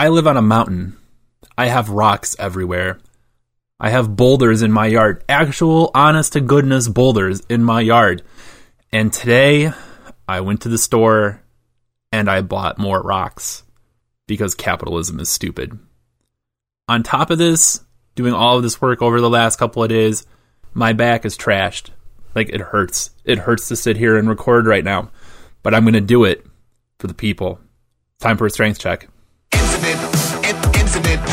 I live on a mountain. I have rocks everywhere. I have boulders in my yard. Actual, honest to goodness boulders in my yard. And today, I went to the store and I bought more rocks because capitalism is stupid. On top of this, doing all of this work over the last couple of days, my back is trashed. Like it hurts. It hurts to sit here and record right now. But I'm going to do it for the people. Time for a strength check.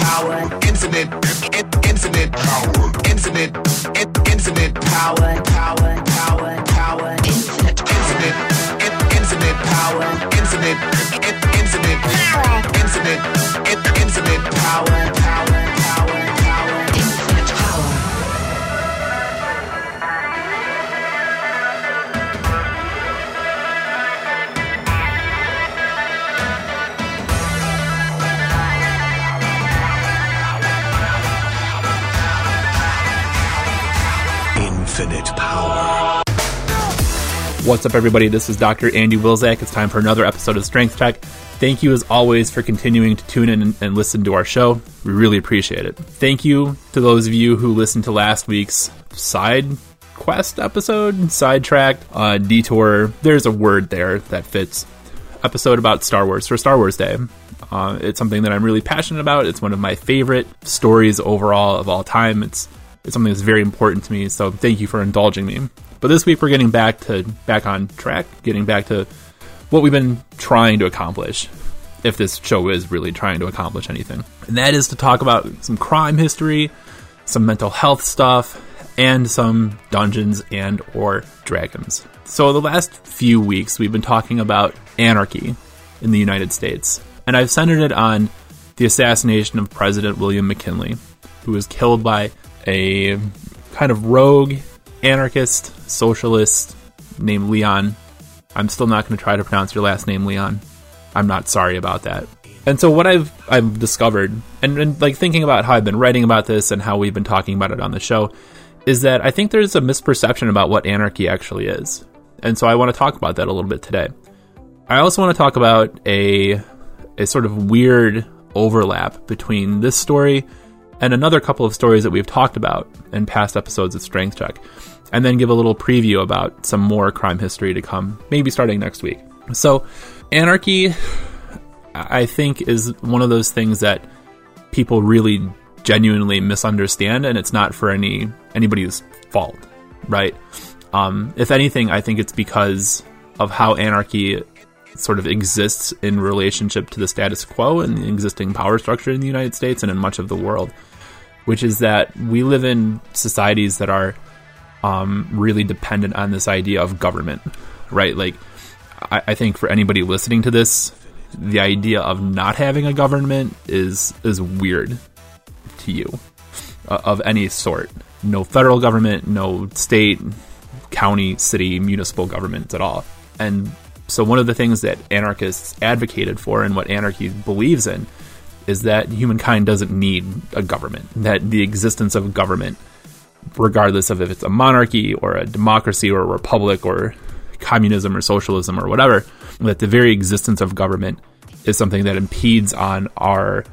Power, infinite, in- infinite power, infinite, in- infinite power, power, power, power, infinite, infinite, in- infinite power, infinite, in- infinite power, infinite, in- infinite power, power, What's up, everybody? This is Dr. Andy Wilczak. It's time for another episode of Strength Check. Thank you, as always, for continuing to tune in and, and listen to our show. We really appreciate it. Thank you to those of you who listened to last week's side quest episode, sidetracked, uh, detour. There's a word there that fits. Episode about Star Wars for Star Wars Day. Uh, it's something that I'm really passionate about. It's one of my favorite stories overall of all time. It's it's something that's very important to me. So thank you for indulging me. But this week we're getting back to back on track, getting back to what we've been trying to accomplish. If this show is really trying to accomplish anything, and that is to talk about some crime history, some mental health stuff, and some Dungeons and or Dragons. So the last few weeks we've been talking about anarchy in the United States, and I've centered it on the assassination of President William McKinley, who was killed by a kind of rogue anarchist socialist named Leon. I'm still not going to try to pronounce your last name, Leon. I'm not sorry about that. And so what I've I've discovered, and, and like thinking about how I've been writing about this and how we've been talking about it on the show, is that I think there's a misperception about what anarchy actually is. And so I want to talk about that a little bit today. I also want to talk about a a sort of weird overlap between this story and another couple of stories that we've talked about in past episodes of Strength Check, and then give a little preview about some more crime history to come, maybe starting next week. So, anarchy, I think, is one of those things that people really genuinely misunderstand, and it's not for any anybody's fault, right? Um, if anything, I think it's because of how anarchy sort of exists in relationship to the status quo and the existing power structure in the United States and in much of the world, which is that we live in societies that are um, really dependent on this idea of government, right? Like, I, I think for anybody listening to this, the idea of not having a government is is weird to you uh, of any sort. No federal government, no state, county, city, municipal government at all. And so one of the things that anarchists advocated for and what anarchy believes in is that humankind doesn't need a government, that the existence of government, regardless of if it's a monarchy or a democracy or a republic or communism or socialism or whatever, that the very existence of government is something that impedes on our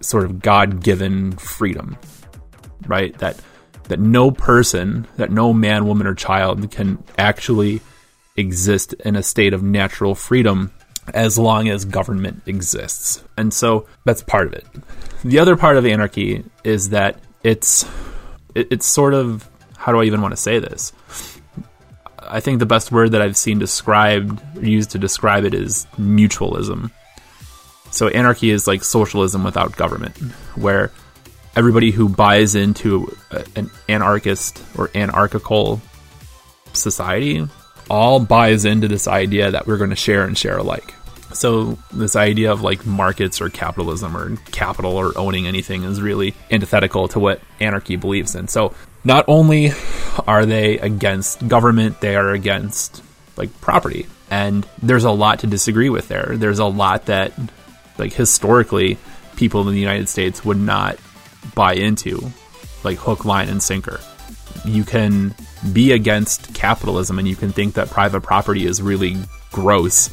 sort of God-given freedom, right? That that no person, that no man, woman, or child can actually exist in a state of natural freedom as long as government exists. And so that's part of it. The other part of anarchy is that it's it, it's sort of how do I even want to say this? I think the best word that I've seen described used to describe it is mutualism. So anarchy is like socialism without government, where everybody who buys into an anarchist or anarchical society all buys into this idea that we're going to share and share alike. So this idea of like markets or capitalism or capital or owning anything is really antithetical to what anarchy believes in. So not only are they against government, they are against like property. And there's a lot to disagree with there. There's a lot that like historically people in the United States would not buy into like hook line and sinker. You can be against capitalism and you can think that private property is really gross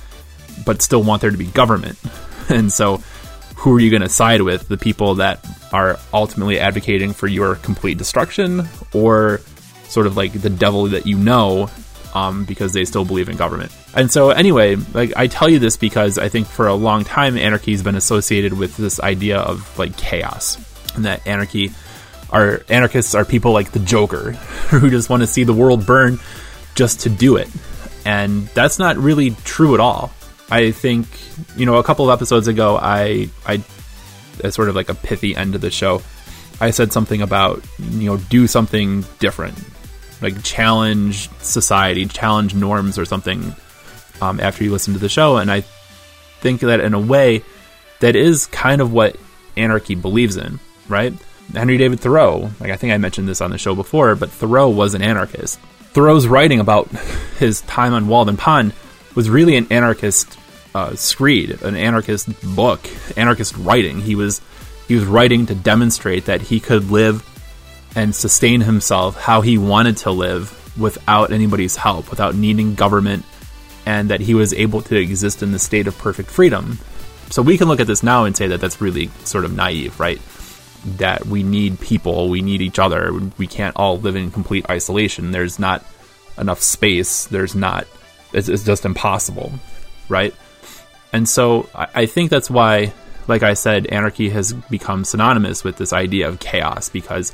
but still want there to be government. And so who are you going to side with? The people that are ultimately advocating for your complete destruction, or sort of like the devil that you know um, because they still believe in government. And so, anyway, like I tell you this because I think for a long time anarchy has been associated with this idea of like chaos, and that anarchy are anarchists are people like the Joker who just want to see the world burn just to do it, and that's not really true at all. I think you know a couple of episodes ago, I I as sort of like a pithy end to the show. I said something about you know do something different, like challenge society, challenge norms or something. Um, after you listen to the show, and I think that in a way, that is kind of what anarchy believes in, right? Henry David Thoreau, like I think I mentioned this on the show before, but Thoreau was an anarchist. Thoreau's writing about his time on Walden Pond was really an anarchist uh, screed, an anarchist book, anarchist writing. He was he was writing to demonstrate that he could live and sustain himself how he wanted to live without anybody's help, without needing government, and that he was able to exist in the state of perfect freedom. So we can look at this now and say that that's really sort of naive, right? That we need people, we need each other. We can't all live in complete isolation. There's not enough space. There's not, it's, just impossible, right? And so I, I think that's why, like I said, anarchy has become synonymous with this idea of chaos because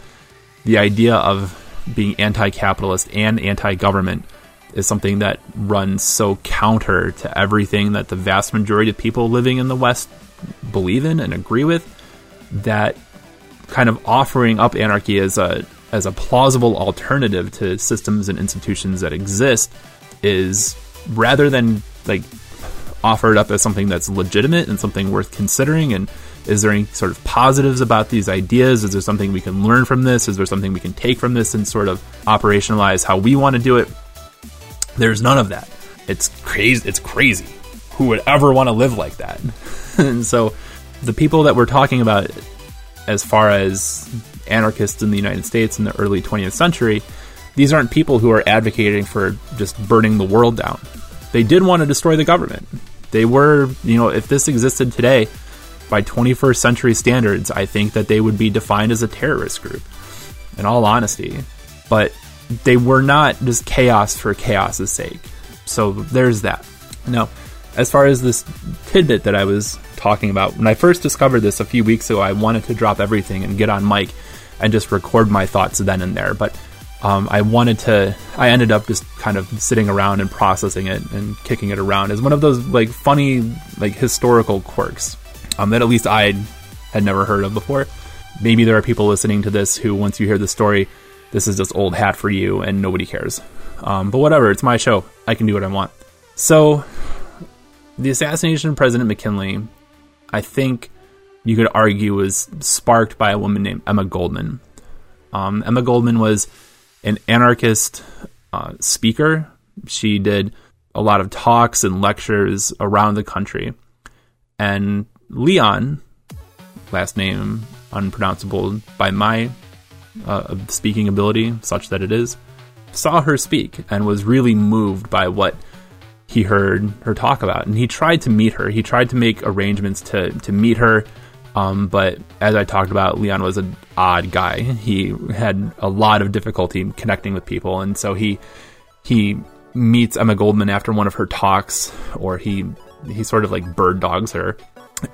the idea of being anti capitalist and anti government is something that runs so counter to everything that the vast majority of people living in the West believe in and agree with that kind of offering up anarchy as a as a plausible alternative to systems and institutions that exist is rather than like offer it up as something that's legitimate and something worth considering and is there any sort of positives about these ideas? Is there something we can learn from this? Is there something we can take from this and sort of operationalize how we want to do it? There's none of that. It's crazy it's crazy. Who would ever want to live like that? And so the people that we're talking about as far as anarchists in the United States in the early 20th century these aren't people who are advocating for just burning the world down they did want to destroy the government they were, you know, if this existed today by 21st century standards, I think that they would be defined as a terrorist group, in all honesty. But they were not just chaos for chaos's sake. So there's that. Now, as far as this tidbit that I was talking about, when I first discovered this a few weeks ago, I wanted to drop everything and get on mic and just record my thoughts then and there. But um, I wanted to. I ended up just kind of sitting around and processing it and kicking it around as one of those like funny like historical quirks um, that at least I had never heard of before. Maybe there are people listening to this who, once you hear the story, this is just old hat for you and nobody cares. Um, but whatever, it's my show. I can do what I want. So, the assassination of President McKinley, I think you could argue, was sparked by a woman named Emma Goldman. Um, Emma Goldman was an anarchist uh, speaker. She did a lot of talks and lectures around the country. And Leon, last name unpronounceable by my uh, speaking ability, such that it is, saw her speak and was really moved by what he heard her talk about. And he tried to meet her. He tried to make arrangements to, to meet her um, but as I talked about, Leon was an odd guy. He had a lot of difficulty connecting with people, and so he he meets Emma Goldman after one of her talks, or he he sort of like bird dogs her,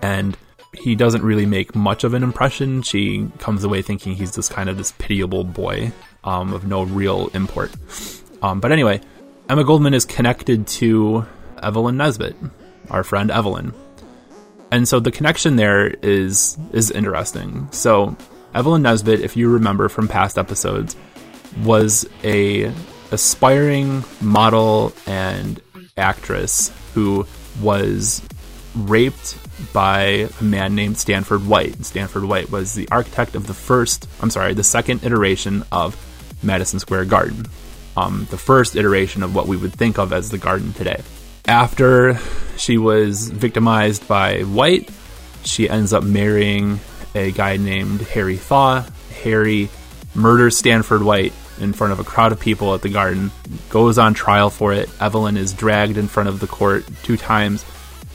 and he doesn't really make much of an impression. She comes away thinking he's just kind of this pitiable boy um, of no real import. Um, but anyway, Emma Goldman is connected to Evelyn Nesbit, our friend Evelyn, and so the connection there is is interesting. So Evelyn Nesbit, if you remember from past episodes, was a aspiring model and actress who was raped by a man named Stanford White. Stanford White was the architect of the first, I'm sorry, the second iteration of Madison Square Garden. Um, the first iteration of what we would think of as the garden today after she was victimized by White, she ends up marrying a guy named Harry Thaw. Harry murders Stanford White in front of a crowd of people at the garden, goes on trial for it. Evelyn is dragged in front of the court two times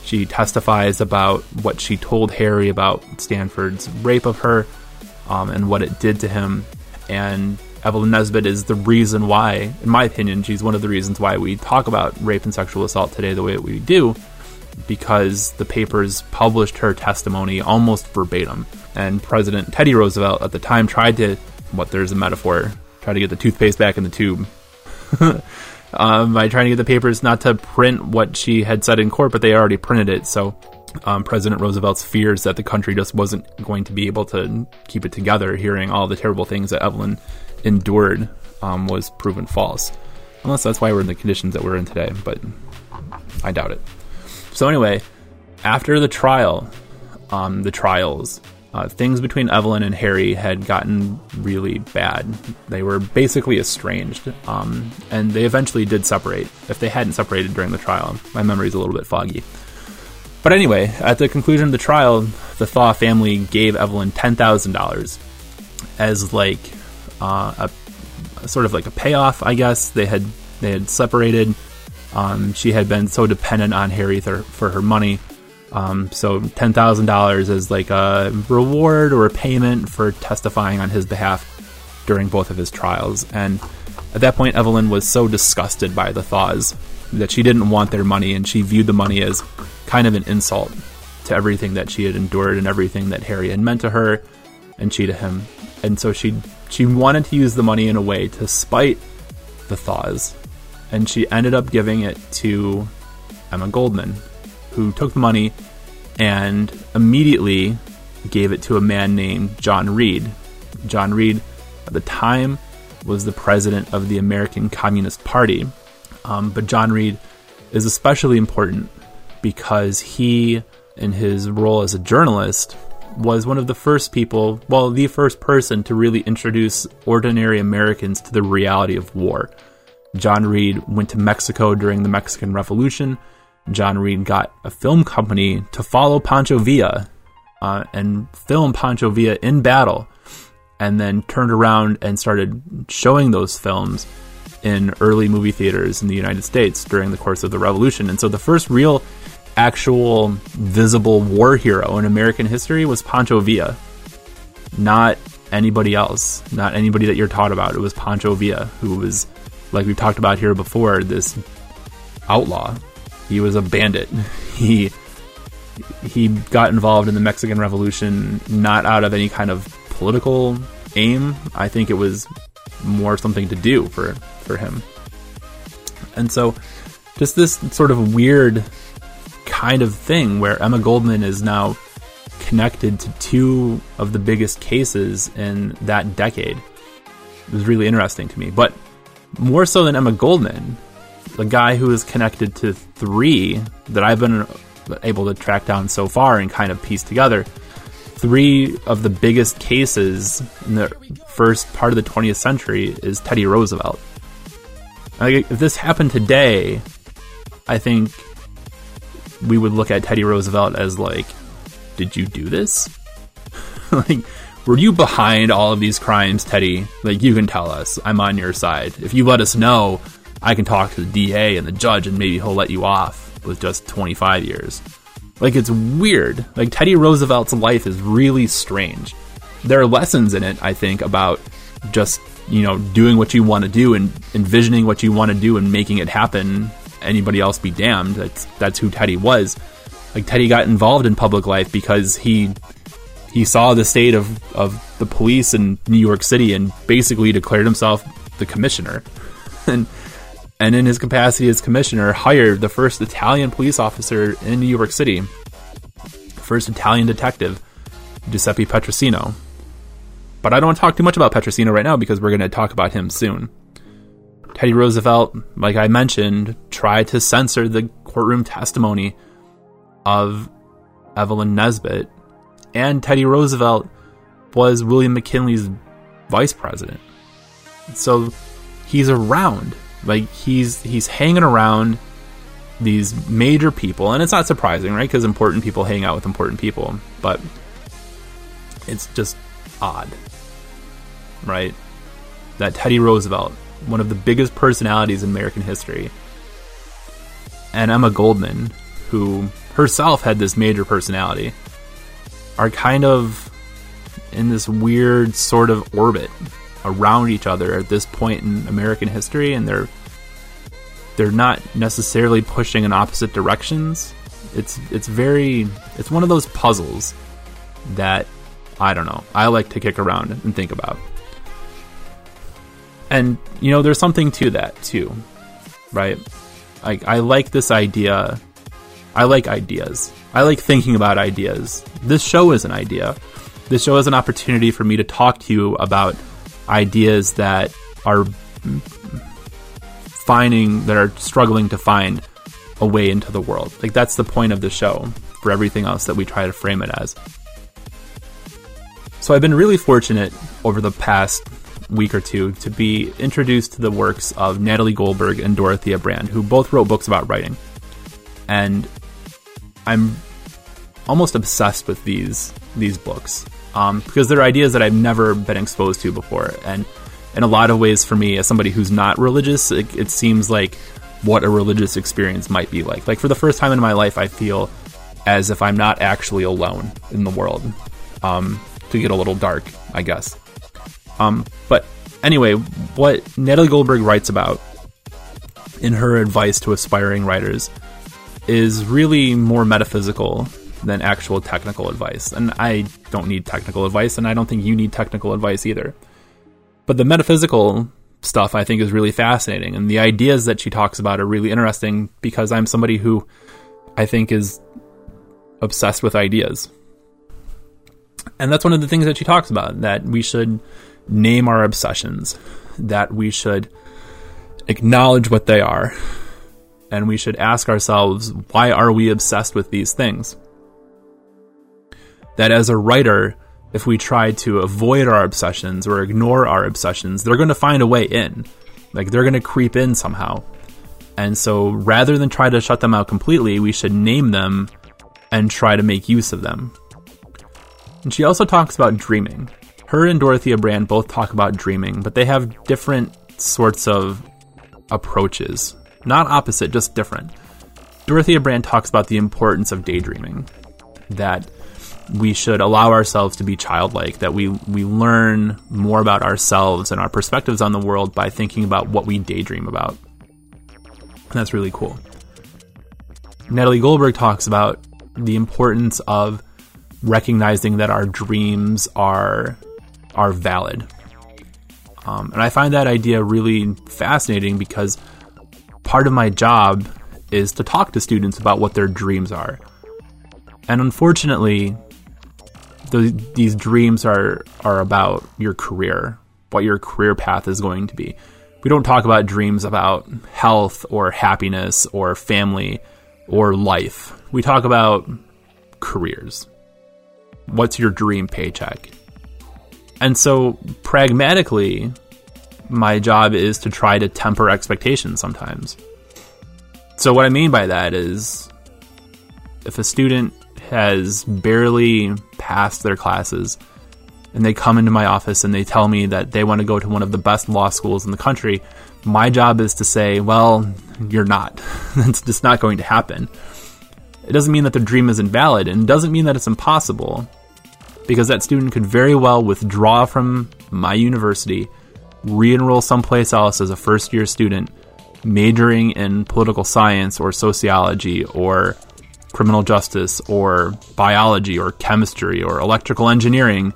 She testifies about what she told Harry about Stanford's rape of her um, and what it did to him. And Evelyn Nesbit is the reason why, in my opinion, she's one of the reasons why we talk about rape and sexual assault today the way that we do, because the papers published her testimony almost verbatim. And President Teddy Roosevelt at the time tried to, what there's a metaphor, try to get the toothpaste back in the tube. um, by trying to get the papers not to print what she had said in court, but they already printed it. So um, President Roosevelt's fears that the country just wasn't going to be able to keep it together, hearing all the terrible things that Evelyn endured, um, was proven false. Unless that's why we're in the conditions that we're in today, but I doubt it. So, anyway, after the trial, um, the trials, uh, things between Evelyn and Harry had gotten really bad. They were basically estranged, um, and they eventually did separate. If they hadn't separated during the trial, my memory's a little bit foggy. But anyway, at the conclusion of the trial, the Thaw family gave Evelyn ten thousand dollars as like uh, a, sort of like a payoff. I guess they had they had separated. Um, she had been so dependent on Harry th- for her money um, so ten thousand dollars is like a reward or a payment for testifying on his behalf during both of his trials. And at that point, Evelyn was so disgusted by the Thaws that she didn't want their money, and she viewed the money as kind of an insult to everything that she had endured and everything that Harry had meant to her, and she to him. And so she she wanted to use the money in a way to spite the Thaws, and she ended up giving it to Emma Goldman, who took the money and immediately gave it to a man named John Reed. John Reed, at the time, was the president of the American Communist Party. Um, but John Reed is especially important because he, in his role as a journalist, was one of the first people, well, the first person to really introduce ordinary Americans to the reality of war. John Reed went to Mexico during the Mexican Revolution John Reed got a film company to follow Pancho Villa uh, and film Pancho Villa in battle, and then turned around and started showing those films in early movie theaters in the United States during the course of the Revolution. And so the first real, actual, visible war hero in American history was Pancho Villa, not anybody else, not anybody that you're taught about. It was Pancho Villa, who was, like we've talked about here before, this outlaw he was a bandit. He he got involved in the Mexican Revolution not out of any kind of political aim. I think it was more something to do for for him. And so just this sort of weird kind of thing where Emma Goldman is now connected to two of the biggest cases in that decade. It was really interesting to me. But more so than Emma Goldman, the guy who is connected to three that I've been able to track down so far and kind of piece together. Three of the biggest cases in the first part of the 20th century is Teddy Roosevelt. Like, if this happened today, I think we would look at Teddy Roosevelt as like, did you do this? like, were you behind all of these crimes, Teddy? Like, you can tell us. I'm on your side. If you let us know, I can talk to the DA and the judge and maybe he'll let you off with just 25 years. Like, it's weird. Like, Teddy Roosevelt's life is really strange. There are lessons in it, I think, about just, you know, doing what you want to do and envisioning what you want to do and making it happen. Anybody else be damned. That's, that's who Teddy was. Like, Teddy got involved in public life because he he saw the state of, of the police in New York City and basically declared himself the commissioner. and and in his capacity as commissioner, hired the first Italian police officer in New York City, first Italian detective, Giuseppe Petrosino. But I don't want to talk too much about Petrosino right now because we're going to talk about him soon. Teddy Roosevelt, like I mentioned, tried to censor the courtroom testimony of Evelyn Nesbit, and Teddy Roosevelt was William McKinley's vice president. So he's around like he's he's hanging around these major people, and it's not surprising, right? Because important people hang out with important people, but it's just odd, right? That Teddy Roosevelt, one of the biggest personalities in American history, and Emma Goldman, who herself had this major personality, are kind of in this weird sort of orbit around each other at this point in American history, and they're they're not necessarily pushing in opposite directions. It's it's very it's one of those puzzles that I don't know. I like to kick around and think about. And you know, there's something to that too, right? Like I like this idea. I like ideas. I like thinking about ideas. This show is an idea. This show is an opportunity for me to talk to you about ideas that are finding that are struggling to find a way into the world. Like that's the point of the show for everything else that we try to frame it as. So I've been really fortunate over the past week or two to be introduced to the works of Natalie Goldberg and Dorothea Brande, who both wrote books about writing. And I'm almost obsessed with these these books um, because they're ideas that I've never been exposed to before, and in a lot of ways, for me, as somebody who's not religious, it, it seems like what a religious experience might be like. Like for the first time in my life, I feel as if I'm not actually alone in the world. Um, to get a little dark, I guess. Um, but anyway, what Natalie Goldberg writes about in her advice to aspiring writers is really more metaphysical than actual technical advice. And I don't need technical advice, and I don't think you need technical advice either. But the metaphysical stuff I think is really fascinating, and the ideas that she talks about are really interesting because I'm somebody who I think is obsessed with ideas. And that's one of the things that she talks about that we should name our obsessions, that we should acknowledge what they are, and we should ask ourselves, why are we obsessed with these things? That as a writer, if we try to avoid our obsessions or ignore our obsessions, they're going to find a way in. Like they're going to creep in somehow. And so rather than try to shut them out completely, we should name them and try to make use of them. And she also talks about dreaming. Her and Dorothea Brande both talk about dreaming, but they have different sorts of approaches. Not opposite, just different. Dorothea Brande talks about the importance of daydreaming. That we should allow ourselves to be childlike, that we, we learn more about ourselves and our perspectives on the world by thinking about what we daydream about. And that's really cool. Natalie Goldberg talks about the importance of recognizing that our dreams are are valid. Um, and I find that idea really fascinating because part of my job is to talk to students about what their dreams are. And unfortunately, the, these dreams are are about your career, what your career path is going to be. We don't talk about dreams about health or happiness or family or life. We talk about careers. What's your dream paycheck? And so, pragmatically, my job is to try to temper expectations sometimes. So, what I mean by that is if a student has barely passed their classes and they come into my office and they tell me that they want to go to one of the best law schools in the country, my job is to say, well, you're not. That's just not going to happen. It doesn't mean that their dream is invalid and doesn't mean that it's impossible because that student could very well withdraw from my university, re enroll someplace else as a first year student, majoring in political science or sociology or criminal justice or biology or chemistry or electrical engineering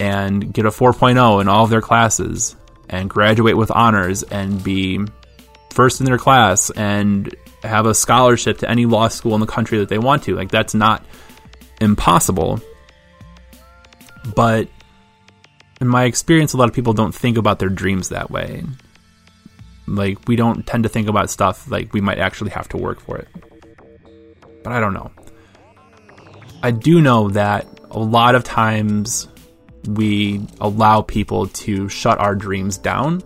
and get a 4.0 in all of their classes and graduate with honors and be first in their class and have a scholarship to any law school in the country that they want to. Like, that's not impossible. But in my experience, a lot of people don't think about their dreams that way. Like, we don't tend to think about stuff like we might actually have to work for it but I don't know. I do know that a lot of times we allow people to shut our dreams down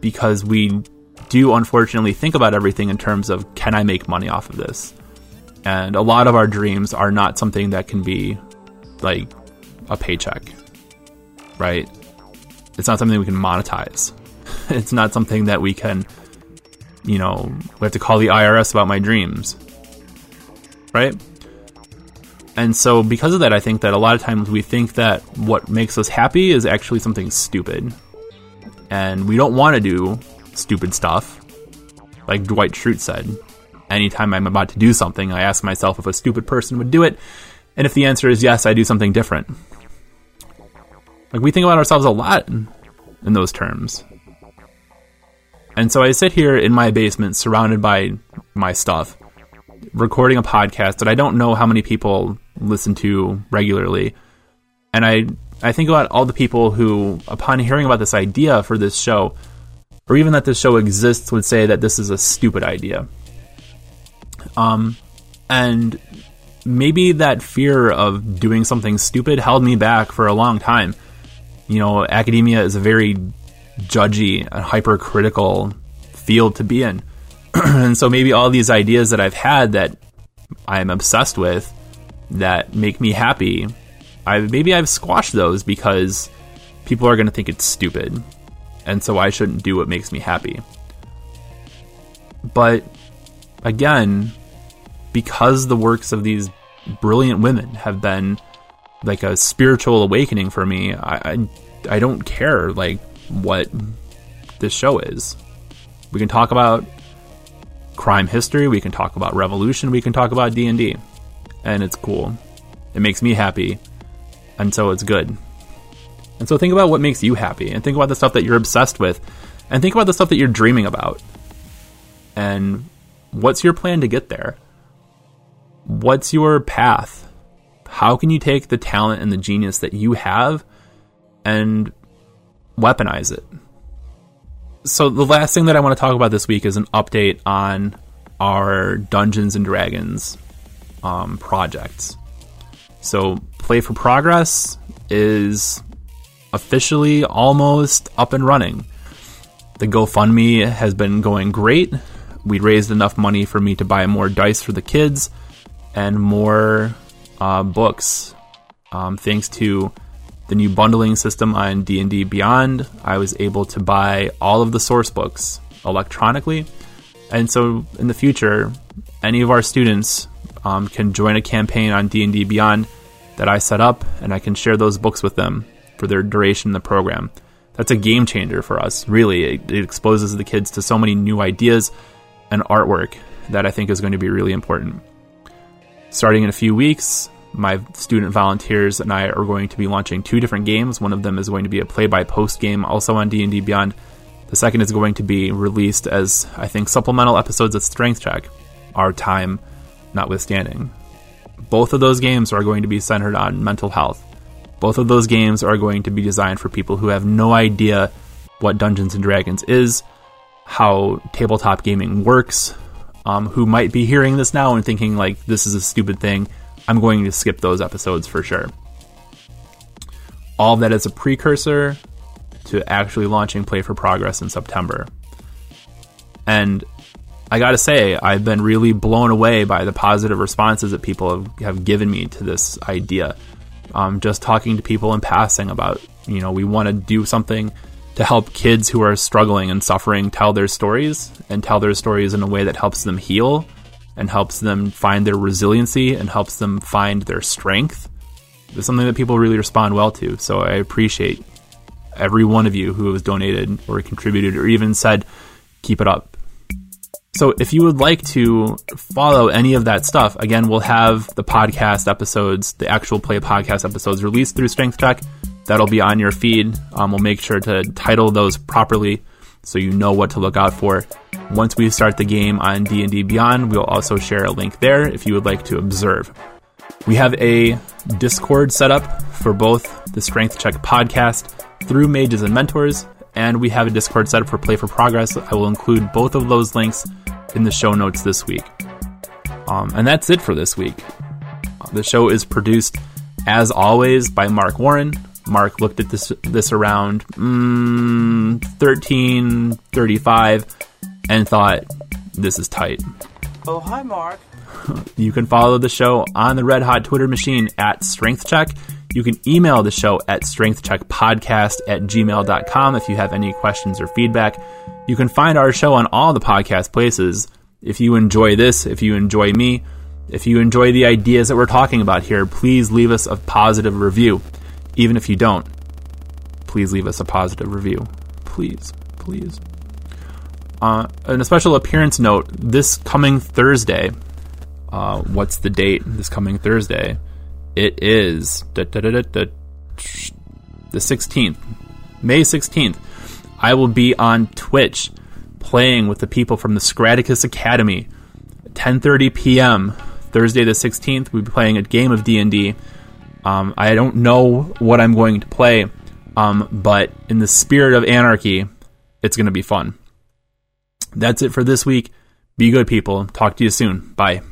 because we do unfortunately think about everything in terms of can I make money off of this? And a lot of our dreams are not something that can be like a paycheck, right? It's not something we can monetize. It's not something that we can, you know, we have to call the IRS about my dreams right? And so, because of that, I think that a lot of times we think that what makes us happy is actually something stupid. And we don't want to do stupid stuff. Like Dwight Schrute said, anytime I'm about to do something, I ask myself if a stupid person would do it. And if the answer is yes, I do something different. Like, we think about ourselves a lot in, in those terms. And so I sit here in my basement surrounded by my stuff, recording a podcast that I don't know how many people listen to regularly. And I I think about all the people who upon hearing about this idea for this show or even that this show exists would say that this is a stupid idea. Um and maybe that fear of doing something stupid held me back for a long time. You know, academia is a very judgy and hypercritical field to be in. and so maybe all these ideas that I've had that I'm obsessed with that make me happy, I maybe I've squashed those because people are going to think it's stupid. And so I shouldn't do what makes me happy. But again, because the works of these brilliant women have been like a spiritual awakening for me, I, I, I don't care like what this show is. We can talk about crime history, we can talk about revolution, we can talk about D&D. And it's cool. It makes me happy. And so it's good. And so think about what makes you happy and think about the stuff that you're obsessed with and think about the stuff that you're dreaming about. And what's your plan to get there? What's your path? How can you take the talent and the genius that you have and weaponize it? so the last thing that I want to talk about this week is an update on our Dungeons and Dragons um, projects. So Play for Progress is officially almost up and running. The GoFundMe has been going great. We raised enough money for me to buy more dice for the kids and more uh, books. Um, thanks to the new bundling system on D&D Beyond, I was able to buy all of the source books electronically. And so in the future, any of our students um, can join a campaign on D&D Beyond that I set up and I can share those books with them for their duration in the program. That's a game changer for us, really. It, it exposes the kids to so many new ideas and artwork that I think is going to be really important. Starting in a few weeks, my student volunteers and I are going to be launching two different games. One of them is going to be a play-by-post game, also on D&D Beyond. The second is going to be released as I think supplemental episodes of Strength Check, our time notwithstanding. Both of those games are going to be centered on mental health. Both of those games are going to be designed for people who have no idea what Dungeons and Dragons is, how tabletop gaming works, um, who might be hearing this now and thinking like this is a stupid thing I'm going to skip those episodes for sure. All that is a precursor to actually launching Play for Progress in September. And I gotta say, I've been really blown away by the positive responses that people have, have given me to this idea. Um, just talking to people in passing about, you know, we want to do something to help kids who are struggling and suffering tell their stories and tell their stories in a way that helps them heal and helps them find their resiliency and helps them find their strength It's something that people really respond well to. So I appreciate every one of you who has donated or contributed or even said, keep it up. So if you would like to follow any of that stuff, again, we'll have the podcast episodes, the actual play podcast episodes released through Strength Check. That'll be on your feed. Um, we'll make sure to title those properly so you know what to look out for. Once we start the game on D&D Beyond, we'll also share a link there if you would like to observe. We have a Discord set up for both the Strength Check podcast through Mages and Mentors, and we have a Discord set up for Play for Progress. I will include both of those links in the show notes this week. Um, and that's it for this week. The show is produced, as always, by Mark Warren. Mark looked at this this around mm, thirteen thirty five and thought, this is tight. Oh, hi, Mark. You can follow the show on the Red Hot Twitter machine at Strength Check. You can email the show at strengthcheckpodcast at gmail.com if you have any questions or feedback. You can find our show on all the podcast places. If you enjoy this, if you enjoy me, If you enjoy the ideas that we're talking about here, please leave us a positive review. Even if you don't, please leave us a positive review. Please, please. Uh, and a special appearance note this coming Thursday. Uh, what's the date this coming Thursday? It is the 16th, May 16th. I will be on Twitch playing with the people from the Scraticus Academy. 10:30 p.m. Thursday the 16th. We'll be playing a game of D&D. Um, I don't know what I'm going to play, um, but in the spirit of anarchy, it's going to be fun. That's it for this week. Be good, people. Talk to you soon. Bye.